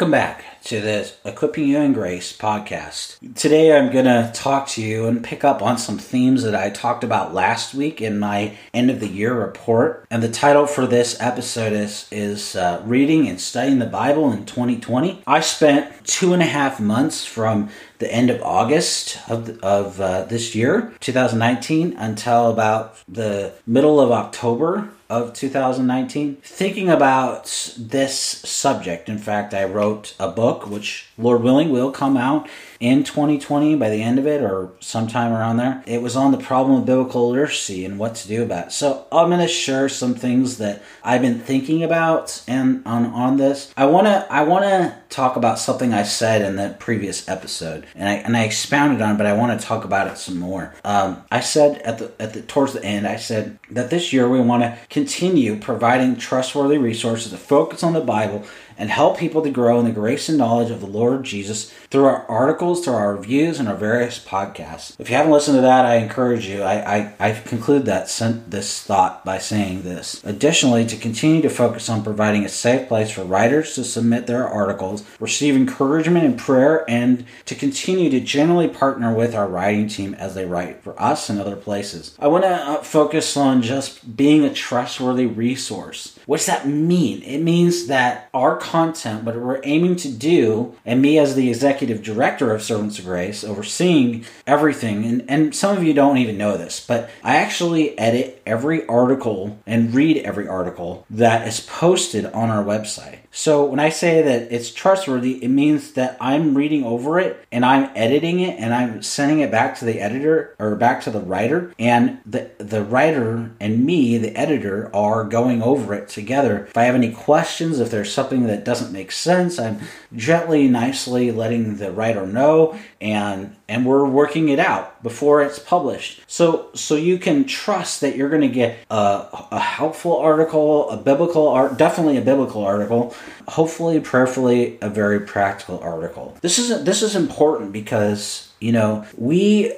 Welcome back to the Equipping You in Grace podcast. Today I'm going to talk to you and pick up on some themes that I talked about last week in my end of the year report. And the title for this episode is, is uh, Reading and Studying the Bible in 2020. I spent two and a half months from the end of August of, of uh, this year, 2019, until about the middle of October of 2019 thinking about this subject. In fact, I wrote a book, which Lord willing will come out in 2020 by the end of it or sometime around there. It was on the problem of biblical literacy and what to do about it. So I'm going to share some things that I've been thinking about and on on this. I want to I want to talk about something I said in the previous episode and I and I expounded on, it, but I want to talk about it some more. Um, I said at the at the towards the end, I said that this year we want to continue providing trustworthy resources to focus on the Bible and help people to grow in the grace and knowledge of the Lord Jesus through our articles, through our reviews, and our various podcasts. If you haven't listened to that, I encourage you. I, I, I conclude that sent this thought by saying this. Additionally, to continue to focus on providing a safe place for writers to submit their articles, receive encouragement and prayer, and to continue to generally partner with our writing team as they write for us and other places. I want to uh, focus on just being a trustworthy resource. What does that mean? It means that our content, what we're aiming to do, and me as the executive director of Servants of Grace, overseeing everything, and, and some of you don't even know this, but I actually edit every article and read every article that is posted on our website. So when I say that it's trustworthy, it means that I'm reading over it and I'm editing it and I'm sending it back to the editor or back to the writer and the the writer and me, the editor, are going over it together. If I have any questions, if there's something that doesn't make sense, I'm gently, nicely letting the writer know and and we're working it out before it's published. So so you can trust that you're going to get a, a helpful article, a biblical art, definitely a biblical article, hopefully, prayerfully, a very practical article. This is this is important because you know we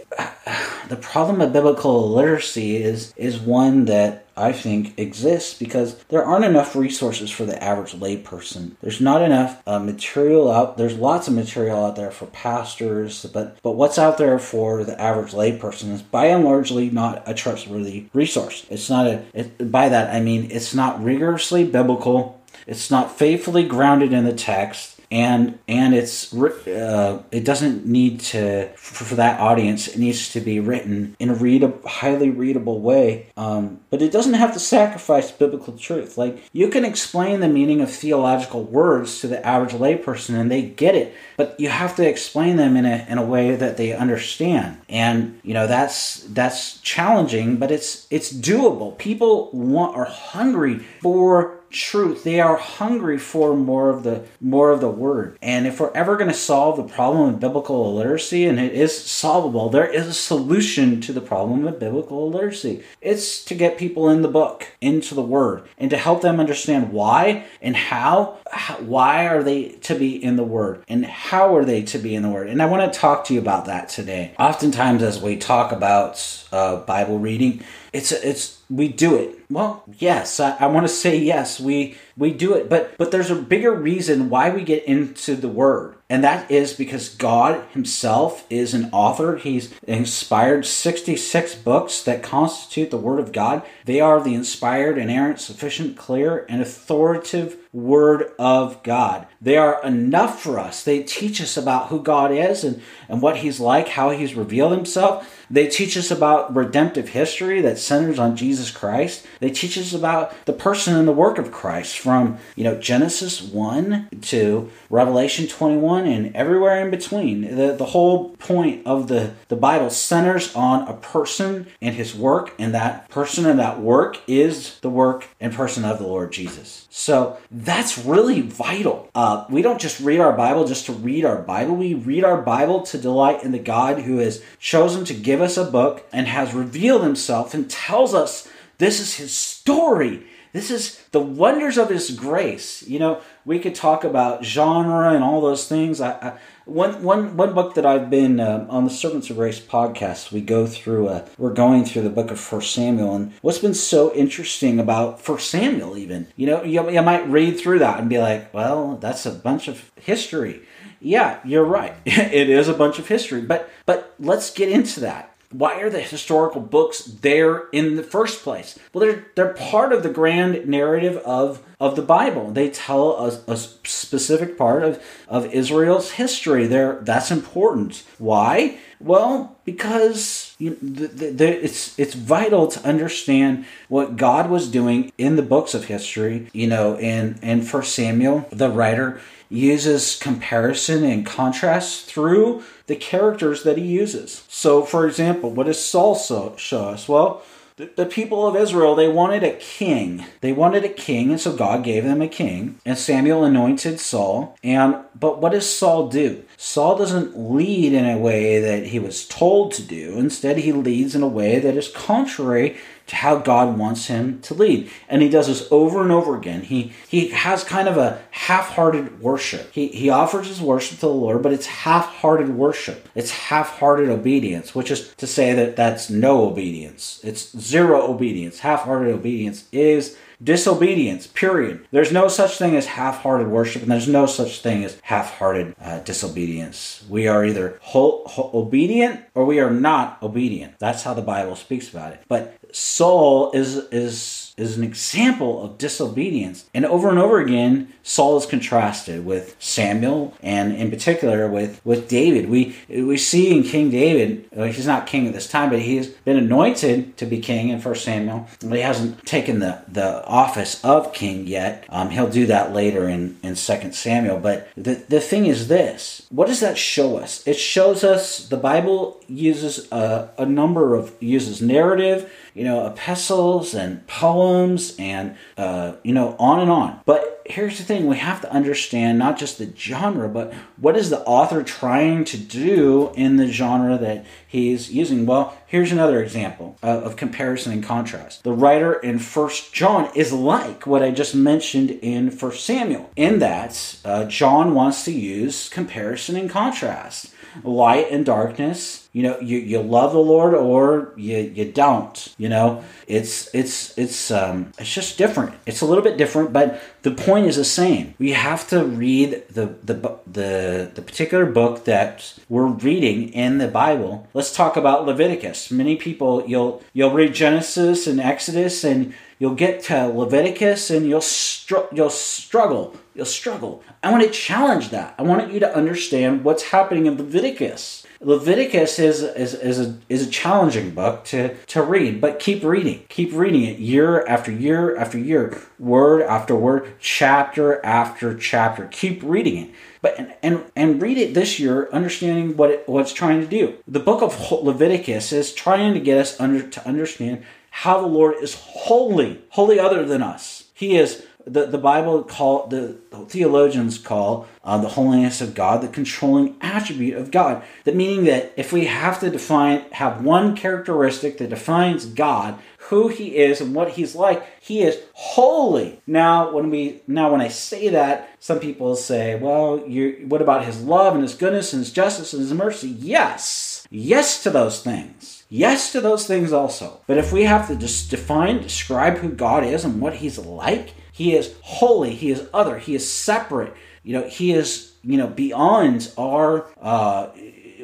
the problem of biblical literacy is is one that I think exists because there aren't enough resources for the average layperson. There's not enough uh, material out. There's lots of material out there for pastors, but but what's out there for the average layperson is by and largely not a trustworthy resource. It's not a. It, by that I mean it's not rigorously biblical. It's not faithfully grounded in the text and and it's uh, it doesn't need to for, for, that audience it needs to be written in a read highly readable way. Um, but it doesn't have to sacrifice biblical truth. Like you can explain the meaning of theological words to the average layperson and they get it but you have to explain them in a in a way that they understand. And you know that's that's challenging but it's it's doable. People want are hungry for truth. They are hungry for more of the more of the word. And if we're ever going to solve the problem of biblical illiteracy, and it is solvable, there is a solution to the problem of biblical illiteracy. It's to get people in the book, into the word, and to help them understand why and how, why are they to be in the word and how are they to be in the word. And I want to talk to you about that today. Oftentimes as we talk about uh, Bible reading, it's it's we do it. Well, yes, I, I want to say yes, we we do it, but but there's a bigger reason why we get into the word. And that is because God himself is an author. He's inspired 66 books that constitute the word of God. They are the inspired, inerrant, sufficient, clear, and authoritative word of God. They are enough for us. They teach us about who God is and, and what he's like, how he's revealed himself. They teach us about redemptive history that centers on Jesus Christ. They teach us about the person and the work of Christ from, you know, Genesis 1 to Revelation 21 and everywhere in between. The, the whole point of the, the Bible centers on a person and his work, and that person and that work is the work and person of the Lord Jesus. So that's really vital. Uh, we don't just read our Bible just to read our Bible. We read our Bible to delight in the God who has chosen to give us a book and has revealed himself and tells us this is his story. This is the wonders of his grace. You know, we could talk about genre and all those things. I, I one, one, one book that I've been uh, on the Servants of Grace podcast, we go through, uh, we're going through the book of First Samuel. And what's been so interesting about First Samuel, even, you know, you, you might read through that and be like, well, that's a bunch of history. Yeah, you're right. it is a bunch of history. But, but let's get into that why are the historical books there in the first place? Well, they're they're part of the grand narrative of of the Bible. They tell a, a specific part of of Israel's history. There, that's important. Why? Well, because you, the, the, it's it's vital to understand what God was doing in the books of history. You know, and in First Samuel, the writer uses comparison and contrast through the characters that he uses. So, for example, what does Saul show us? Well, the, the people of Israel, they wanted a king. They wanted a king, and so God gave them a king. And Samuel anointed Saul. And but what does Saul do? Saul doesn't lead in a way that he was told to do. Instead, he leads in a way that is contrary how God wants him to lead. And he does this over and over again. He he has kind of a half-hearted worship. He he offers his worship to the Lord, but it's half-hearted worship. It's half-hearted obedience, which is to say that that's no obedience. It's zero obedience. Half-hearted obedience is disobedience, period. There's no such thing as half hearted worship, and there's no such thing as half hearted uh, disobedience. We are either whole, whole, obedient or we are not obedient. That's how the Bible speaks about it. But Saul is, is is an example of disobedience. And over and over again, Saul is contrasted with Samuel and in particular with, with David. We we see in King David, he's not king at this time, but he's been anointed to be king in 1 Samuel. But he hasn't taken the, the office of king yet. Um, he'll do that later in, in 2 Samuel. But the, the thing is this what does that show us? It shows us the Bible uses a, a number of uses narrative you know, epistles and poems and, uh, you know, on and on. But here's the thing we have to understand not just the genre, but what is the author trying to do in the genre that he's using? Well, here's another example of, of comparison and contrast. The writer in First John is like what I just mentioned in First Samuel, in that uh, John wants to use comparison and contrast light and darkness. You know, you, you love the Lord or you, you don't. You know, it's it's it's um it's just different. It's a little bit different, but the point is the same. We have to read the the the the particular book that we're reading in the Bible. Let's talk about Leviticus. Many people you'll you'll read Genesis and Exodus and you'll get to Leviticus and you'll str- you'll struggle. You'll struggle. I want to challenge that. I want you to understand what's happening in Leviticus. Leviticus is, is, is, a, is a challenging book to, to read, but keep reading. Keep reading it year after year after year, word after word, chapter after chapter. Keep reading it. But and, and, and read it this year, understanding what it, what it's trying to do. The book of Leviticus is trying to get us under to understand how the Lord is holy, holy other than us. He is the, the Bible call the theologians call uh, the holiness of God the controlling attribute of God. That meaning that if we have to define have one characteristic that defines God, who he is and what he's like, he is holy. Now when we now when I say that, some people say, well, you what about his love and his goodness and his justice and his mercy? Yes. Yes to those things. Yes to those things also. But if we have to just define, describe who God is and what he's like, he is holy. He is other. He is separate. You know, he is, you know, beyond our, uh,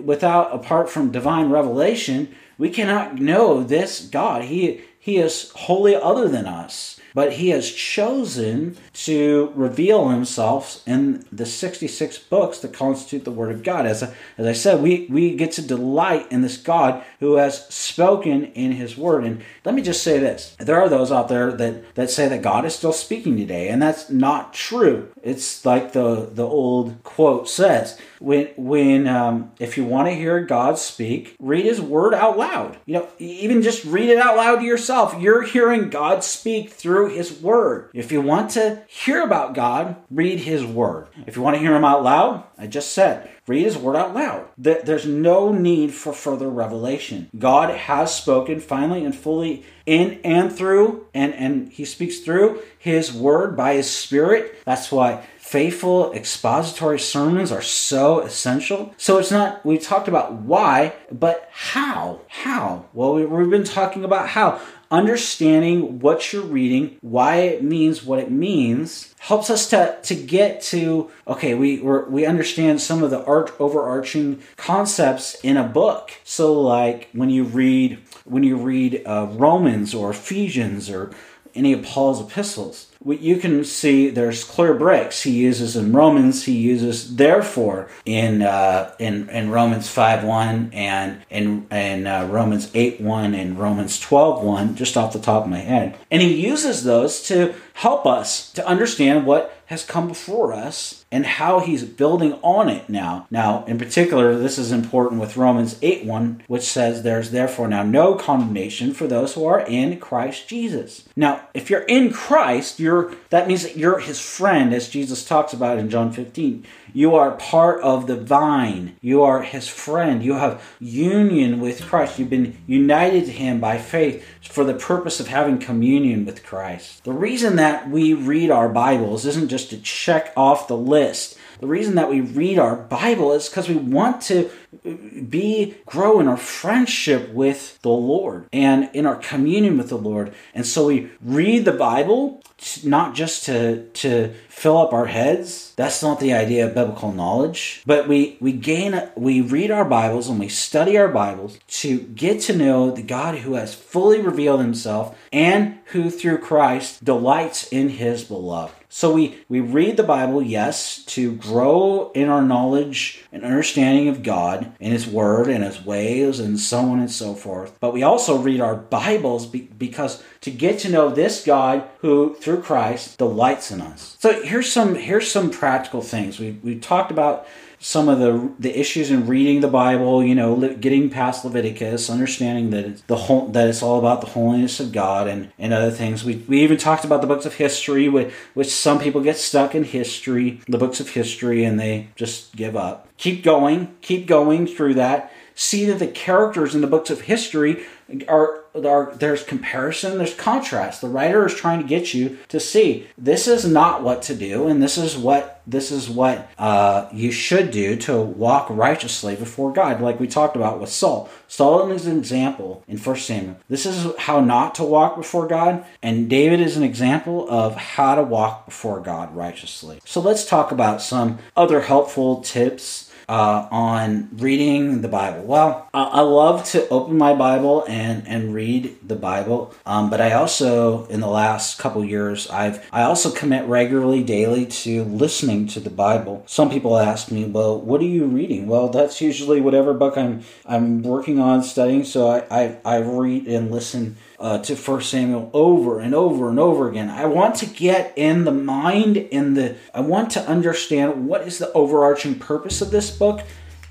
without, apart from divine revelation, we cannot know this God. He, he is wholly other than us. But he has chosen to reveal himself in the 66 books that constitute the Word of God. As, as I said, we, we get to delight in this God who has spoken in his Word. And let me just say this there are those out there that, that say that God is still speaking today, and that's not true. It's like the, the old quote says when when um, if you want to hear God speak, read His Word out loud. You know, even just read it out loud to yourself. You're hearing God speak through His Word. If you want to hear about God, read His Word. If you want to hear Him out loud, I just said, read His Word out loud. There's no need for further revelation. God has spoken finally and fully in and through, and and He speaks through His Word by His Spirit. That's why faithful expository sermons are so essential. So it's not, we talked about why, but how? How? Well, we, have been talking about how. Understanding what you're reading, why it means what it means, helps us to, to get to, okay, we, we understand some of the art overarching concepts in a book. So like when you read, when you read uh, Romans or Ephesians or any of Paul's epistles, you can see there's clear breaks he uses in Romans. He uses therefore in uh, in in Romans five one and in in uh, Romans eight one and Romans twelve one, just off the top of my head, and he uses those to help us to understand what has come before us and how he's building on it now. Now, in particular, this is important with Romans 8 1, which says, There's therefore now no condemnation for those who are in Christ Jesus. Now, if you're in Christ, you're that means that you're his friend, as Jesus talks about in John 15. You are part of the vine. You are his friend. You have union with Christ. You've been united to him by faith for the purpose of having communion with Christ. The reason that we read our Bibles isn't just to check off the list. The reason that we read our Bible is because we want to uh, be grow in our friendship with the Lord and in our communion with the Lord. And so we read the Bible not just to to fill up our heads. That's not the idea of biblical knowledge. But we we gain we read our Bibles and we study our Bibles to get to know the God who has fully revealed himself and who through Christ delights in his beloved. So we, we read the Bible, yes, to grow in our knowledge and understanding of God and His Word and His ways and so on and so forth. But we also read our Bibles be, because to get to know this God who, through Christ, delights in us. So here's some here's some practical things. We we talked about some of the the issues in reading the Bible, you know, getting past Leviticus, understanding that it's the whole that it's all about the holiness of God and and other things. We we even talked about the books of history, which, which some people get stuck in history, the books of history, and they just give up. Keep going, keep going through that. See that the characters in the books of history are, are there's comparison, there's contrast. The writer is trying to get you to see this is not what to do, and this is what this is what uh, you should do to walk righteously before God, like we talked about with Saul. Saul is an example in First Samuel. This is how not to walk before God, and David is an example of how to walk before God righteously. So let's talk about some other helpful tips uh, on reading the Bible. Well, I love to open my Bible and and read the Bible, um, but I also in the last couple years I've I also commit regularly daily to listening to the Bible. Some people ask me, "Well, what are you reading?" Well, that's usually whatever book I'm I'm working on studying. So I I, I read and listen uh, to First Samuel over and over and over again. I want to get in the mind in the. I want to understand what is the overarching purpose of this book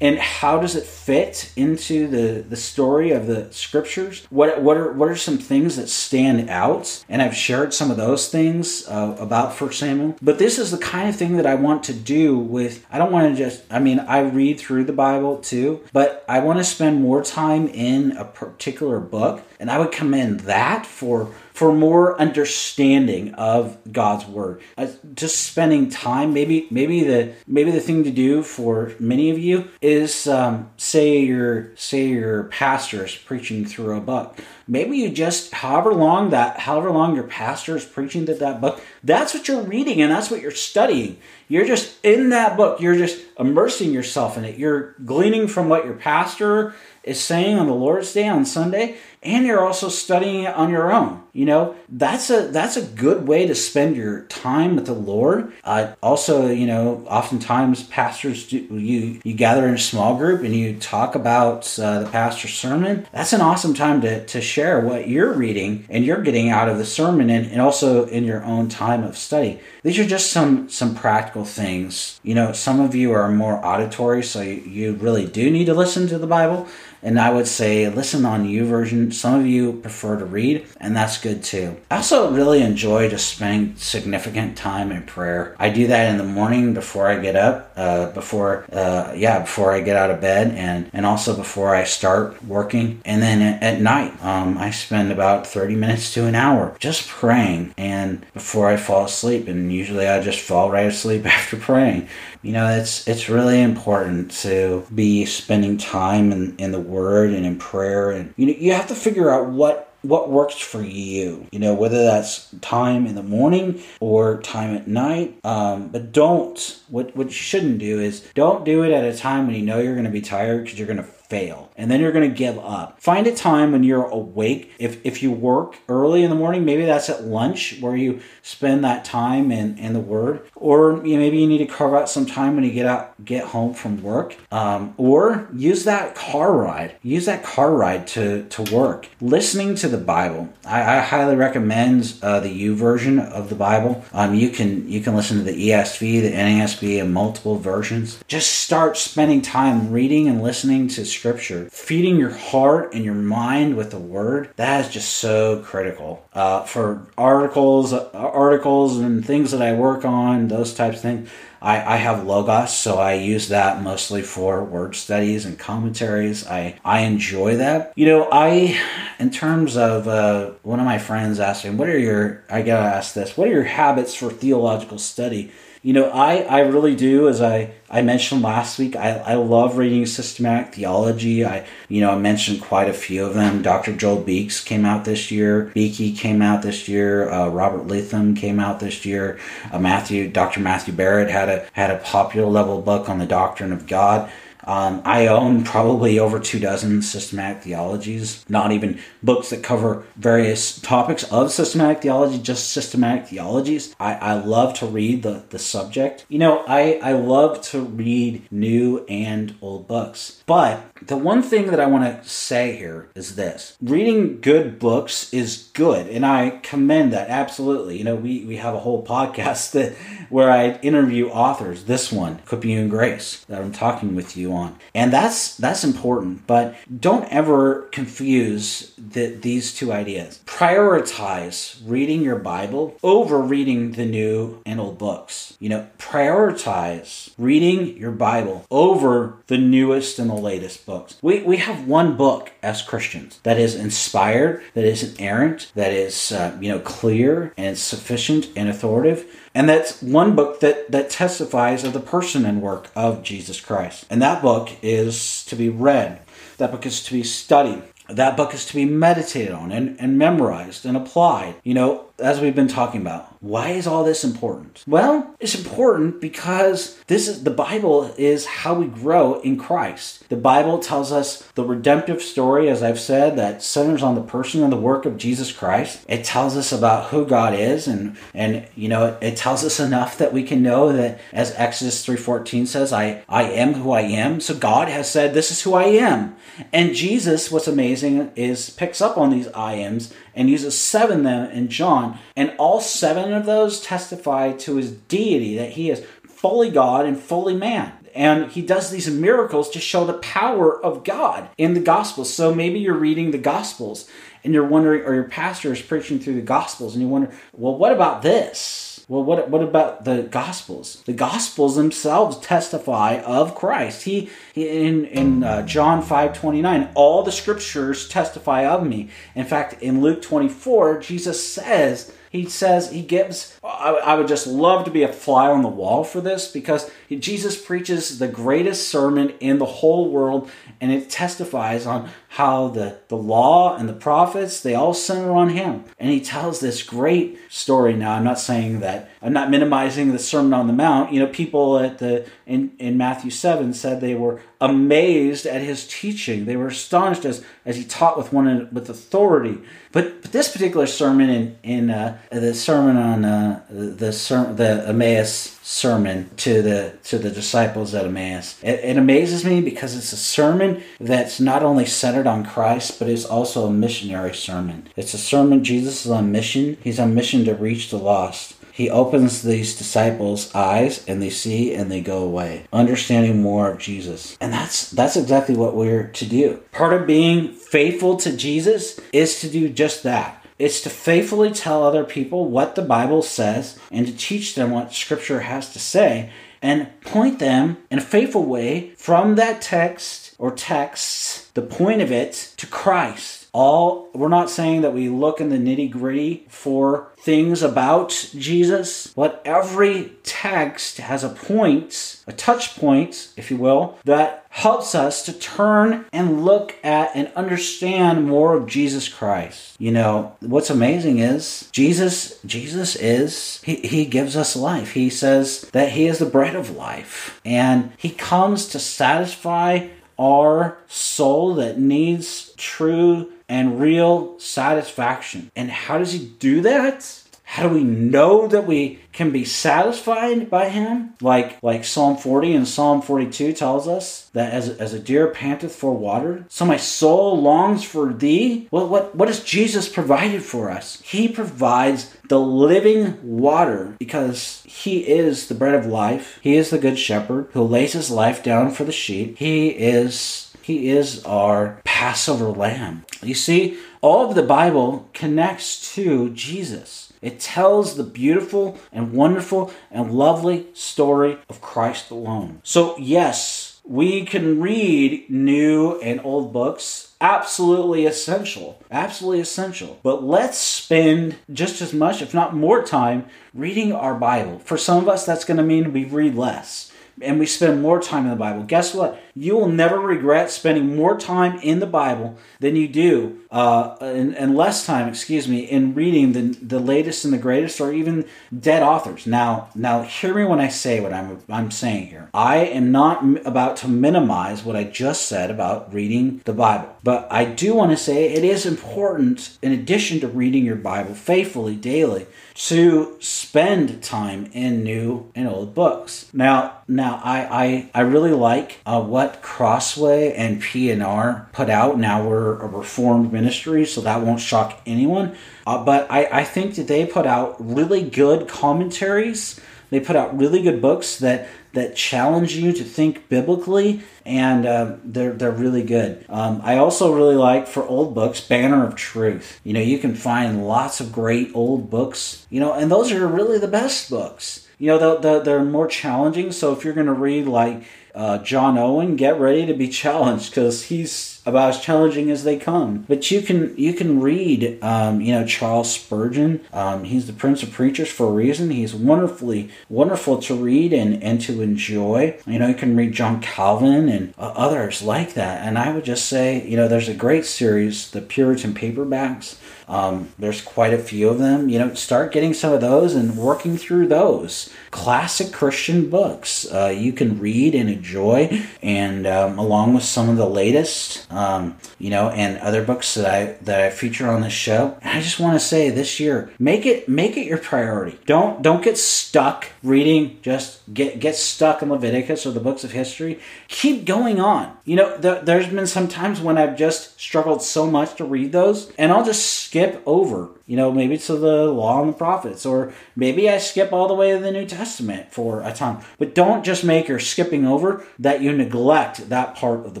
and how does it fit into the, the story of the scriptures? What, what are what are some things that stand out? And i've shared some of those things uh, about first samuel. But this is the kind of thing that i want to do with i don't want to just i mean i read through the bible too but i want to spend more time in a particular book and i would commend that for for more understanding of God's word. Uh, just spending time, maybe maybe the maybe the thing to do for many of you is um, say your say your pastor is preaching through a book. Maybe you just however long that however long your pastor is preaching that that book, that's what you're reading and that's what you're studying. You're just in that book. You're just immersing yourself in it. You're gleaning from what your pastor is saying on the Lord's Day on Sunday, and you're also studying it on your own. You know, that's a that's a good way to spend your time with the Lord. Uh, also, you know, oftentimes pastors do you you gather in a small group and you talk about uh, the pastor's sermon. That's an awesome time to to share what you're reading and you're getting out of the sermon, and, and also in your own time of study. These are just some some practical things. You know, some of you are more auditory, so you, you really do need to listen to the Bible. And I would say listen on YouVersion. Some of you prefer to read, and that's good too. I also really enjoy just spending significant time in prayer. I do that in the morning before I get up, uh, before uh, yeah, before I get out of bed, and and also before I start working. And then at, night, um, I spend about thirty minutes to an hour just praying, and before I fall asleep. And usually I just fall right asleep after praying. You know, it's it's really important to be spending time in, in the Word and in prayer, and you know, you have to figure out what what works for you. You know, whether that's time in the morning or time at night. Um, but don't what what you shouldn't do is don't do it at a time when you know you're going to be tired because you're going to fail. And then you're going to give up. Find a time when you're awake. If if you work early in the morning maybe that's at lunch where you spend that time in in the word. Or you know, maybe you need to carve out some time when you get out get home from work. Um, or use that car ride. Use that car ride to to work. Listening to the bible. I, I highly recommend uh, the version of the bible. Um, you can you can listen to the esv the nasb and multiple versions. Just start spending time reading and listening to scripture, feeding your heart and your mind with the word, that is just so critical. Uh, for articles, articles and things that I work on, those types of things, I, I have Logos, so I use that mostly for word studies and commentaries. I, I enjoy that. You know, I, in terms of, uh, one of my friends asked what are your, I gotta ask this, what are your habits for theological study? You know, I, I really do, as I, I mentioned last week, I, I love reading systematic theology. I, you know, I mentioned quite a few of them. Dr. Joel Beeke's came out this year. Beeke came out this year. Uh, Robert Letham came out this year. Uh, Matthew, Dr. Matthew Barrett had a, had a popular level book on the doctrine of God. Um, I own probably over two dozen systematic theologies, not even books that cover various topics of systematic theology, just systematic theologies. I, I love to read the, the subject. You know, I, I love to read new and old books. But the one thing that I want to say here is this reading good books is good, and I commend that absolutely. You know, we, we have a whole podcast that where I interview authors. This one, Equipping You in Grace, that I'm talking with you and that's that's important. But don't ever confuse the, these two ideas. Prioritize reading your Bible over reading the new and old books. You know, prioritize reading your Bible over the newest and the latest books. We we have one book as Christians that is inspired, that is inerrant, that is uh, you know clear and sufficient and authoritative and that's one book that, that testifies of the person and work of Jesus Christ. And that book is to be read. That book is to be studied. That book is to be meditated on and, and memorized and applied. You know, as we've been talking about. Why is all this important? Well, it's important because this is the Bible is how we grow in Christ. The Bible tells us the redemptive story, as I've said, that centers on the person and the work of Jesus Christ. It tells us about who God is, and and you know it, it tells us enough that we can know that, as Exodus three fourteen says, "I I am who I am." So God has said, "This is who I am." And Jesus, what's amazing is picks up on these I ams and uses seven them in John, and all seven of those testify to his deity that he is fully God and fully man. And he does these miracles to show the power of God in the Gospels. So maybe you're reading the Gospels and you're wondering, or your pastor is preaching through the Gospels, and you wonder, well, what about this? Well, what, what about the Gospels? The Gospels themselves testify of Christ. He, in in uh, John five twenty nine, all the Scriptures testify of me. In fact, in Luke twenty four, Jesus says he says he gives I, I would just love to be a fly on the wall for this because Jesus preaches the greatest sermon in the whole world and it testifies on how the, the law and the prophets they all center on him. And he tells this great story. Now i'm not saying that i'm not minimizing the sermon on the mount. You know people at the in, in matthew 7 said they were amazed at his teaching. They were astonished as as he taught with one with authority. But, but this particular sermon in in uh, the sermon on uh, the the, the Emmaus sermon to the to the disciples at Emmaus, it, it amazes me because it's a sermon that's not only centered on Christ, but it's also a missionary sermon. It's a sermon Jesus is on mission. He's on mission to reach the lost. He opens these disciples' eyes and they see and they go away, understanding more of Jesus. And that's that's exactly what we're to do. Part of being faithful to Jesus is to do just that. It's to faithfully tell other people what the Bible says and to teach them what Scripture has to say and point them in a faithful way from that text or texts, the point of it, to Christ all we're not saying that we look in the nitty gritty for things about jesus but every text has a point a touch point if you will that helps us to turn and look at and understand more of jesus christ. You know what's amazing is jesus jesus is he, he gives us life. He says that he is the bread of life and he comes to satisfy our soul that needs true and real satisfaction. And how does he do that? How do we know that we can be satisfied by him? Like like Psalm 40 and Psalm 42 tells us that as, as a deer panteth for water, so my soul longs for thee. Well, what, what has Jesus provided for us? He provides the living water because he is the bread of life. He is the good shepherd who lays his life down for the sheep. He is he is our Passover lamb. You see, all of the Bible connects to Jesus. It tells the beautiful and wonderful and lovely story of Christ alone. So, yes, we can read new and old books. Absolutely essential. Absolutely essential. But let's spend just as much, if not more time, reading our Bible. For some of us, that's going to mean we read less and we spend more time in the Bible. Guess what? You will never regret spending more time in the Bible than you do, uh, and, and less time, excuse me, in reading the, the latest and the greatest, or even dead authors. Now, now, hear me when I say what I'm I'm saying here. I am not about to minimize what I just said about reading the Bible, but I do want to say it is important, in addition to reading your Bible faithfully daily, to spend time in new and old books. Now, now I I, I really like uh, what Crossway and P&R put out. Now we're a reformed ministry, so that won't shock anyone. Uh, but I, I think that they put out really good commentaries. They put out really good books that that challenge you to think biblically, and uh, they're they're really good. Um, I also really like for old books, Banner of Truth. You know, you can find lots of great old books. You know, and those are really the best books. You know, the, the, they're more challenging. So if you're going to read like uh, John Owen, get ready to be challenged because he's about as challenging as they come. But you can you can read, um, you know, Charles Spurgeon. Um, he's the Prince of Preachers for a reason. He's wonderfully wonderful to read and and to enjoy. You know, you can read John Calvin and uh, others like that. And I would just say, you know, there's a great series, the Puritan paperbacks. Um, there's quite a few of them. You know, start getting some of those and working through those classic Christian books uh, you can read and enjoy, and um, along with some of the latest um, you know, and other books that I that I feature on this show. I just want to say this year, make it make it your priority. Don't don't get stuck reading. Just get get stuck in Leviticus or the books of history. Keep going on. You know, th- there's been some times when I've just struggled so much to read those, and I'll just skip over you know, maybe to the law and the prophets, or maybe I skip all the way to the New Testament for a time. But don't just make your skipping over that you neglect that part of the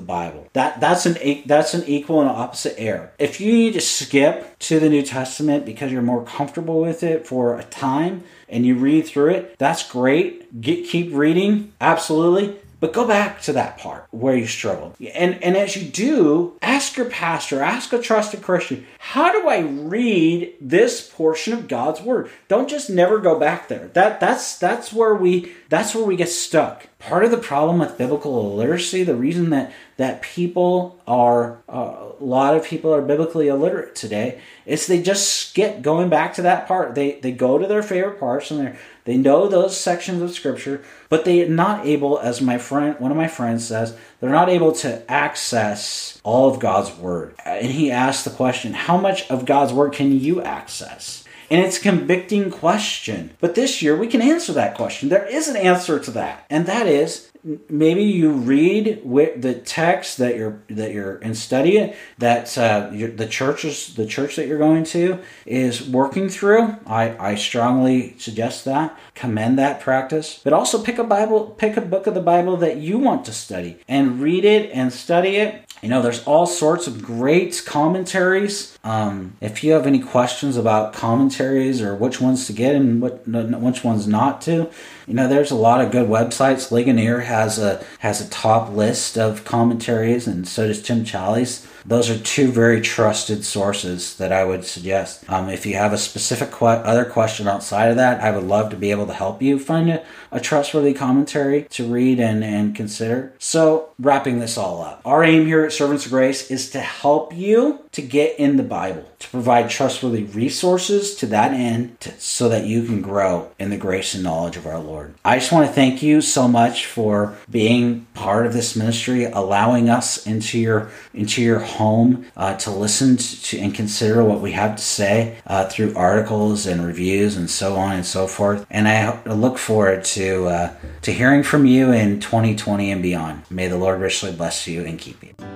Bible. That that's an that's an equal and opposite error. If you need to skip to the New Testament because you're more comfortable with it for a time and you read through it, that's great. Get keep reading, absolutely. But go back to that part where you struggled. And and as you do, ask your pastor, ask a trusted Christian, how do I read this portion of God's word? Don't just never go back there. That that's that's where we that's where we get stuck. Part of the problem with biblical illiteracy, the reason that that people are uh, a lot of people are biblically illiterate today, is they just skip going back to that part. They they go to their favorite parts and they they know those sections of scripture, but they are not able, as my friend one of my friends says, they're not able to access all of God's word. And he asked the question, how much of God's word can you access? And it's a convicting question. But this year we can answer that question. There is an answer to that. And that is maybe you read the text that you're that you're in study it that uh, the churches the church that you're going to is working through. I, I strongly suggest that commend that practice. But also pick a Bible, pick a book of the Bible that you want to study and read it and study it you know, there's all sorts of great commentaries. Um, if you have any questions about commentaries or which ones to get and what which ones not to, you know, there's a lot of good websites. Ligonier has a has a top list of commentaries, and so does Tim Challies. Those are two very trusted sources that I would suggest. Um, if you have a specific que- other question outside of that, I would love to be able to help you find a, a trustworthy commentary to read and, and consider. So, wrapping this all up, our aim here at Servants of Grace is to help you to get in the Bible, to provide trustworthy resources to that end to, so that you can grow in the grace and knowledge of our Lord. I just want to thank you so much for being part of this ministry, allowing us into your into your home uh, to listen to and consider what we have to say uh, through articles and reviews and so on and so forth. And I look forward to uh, to hearing from you in 2020 and beyond. May the Lord richly bless you and keep you.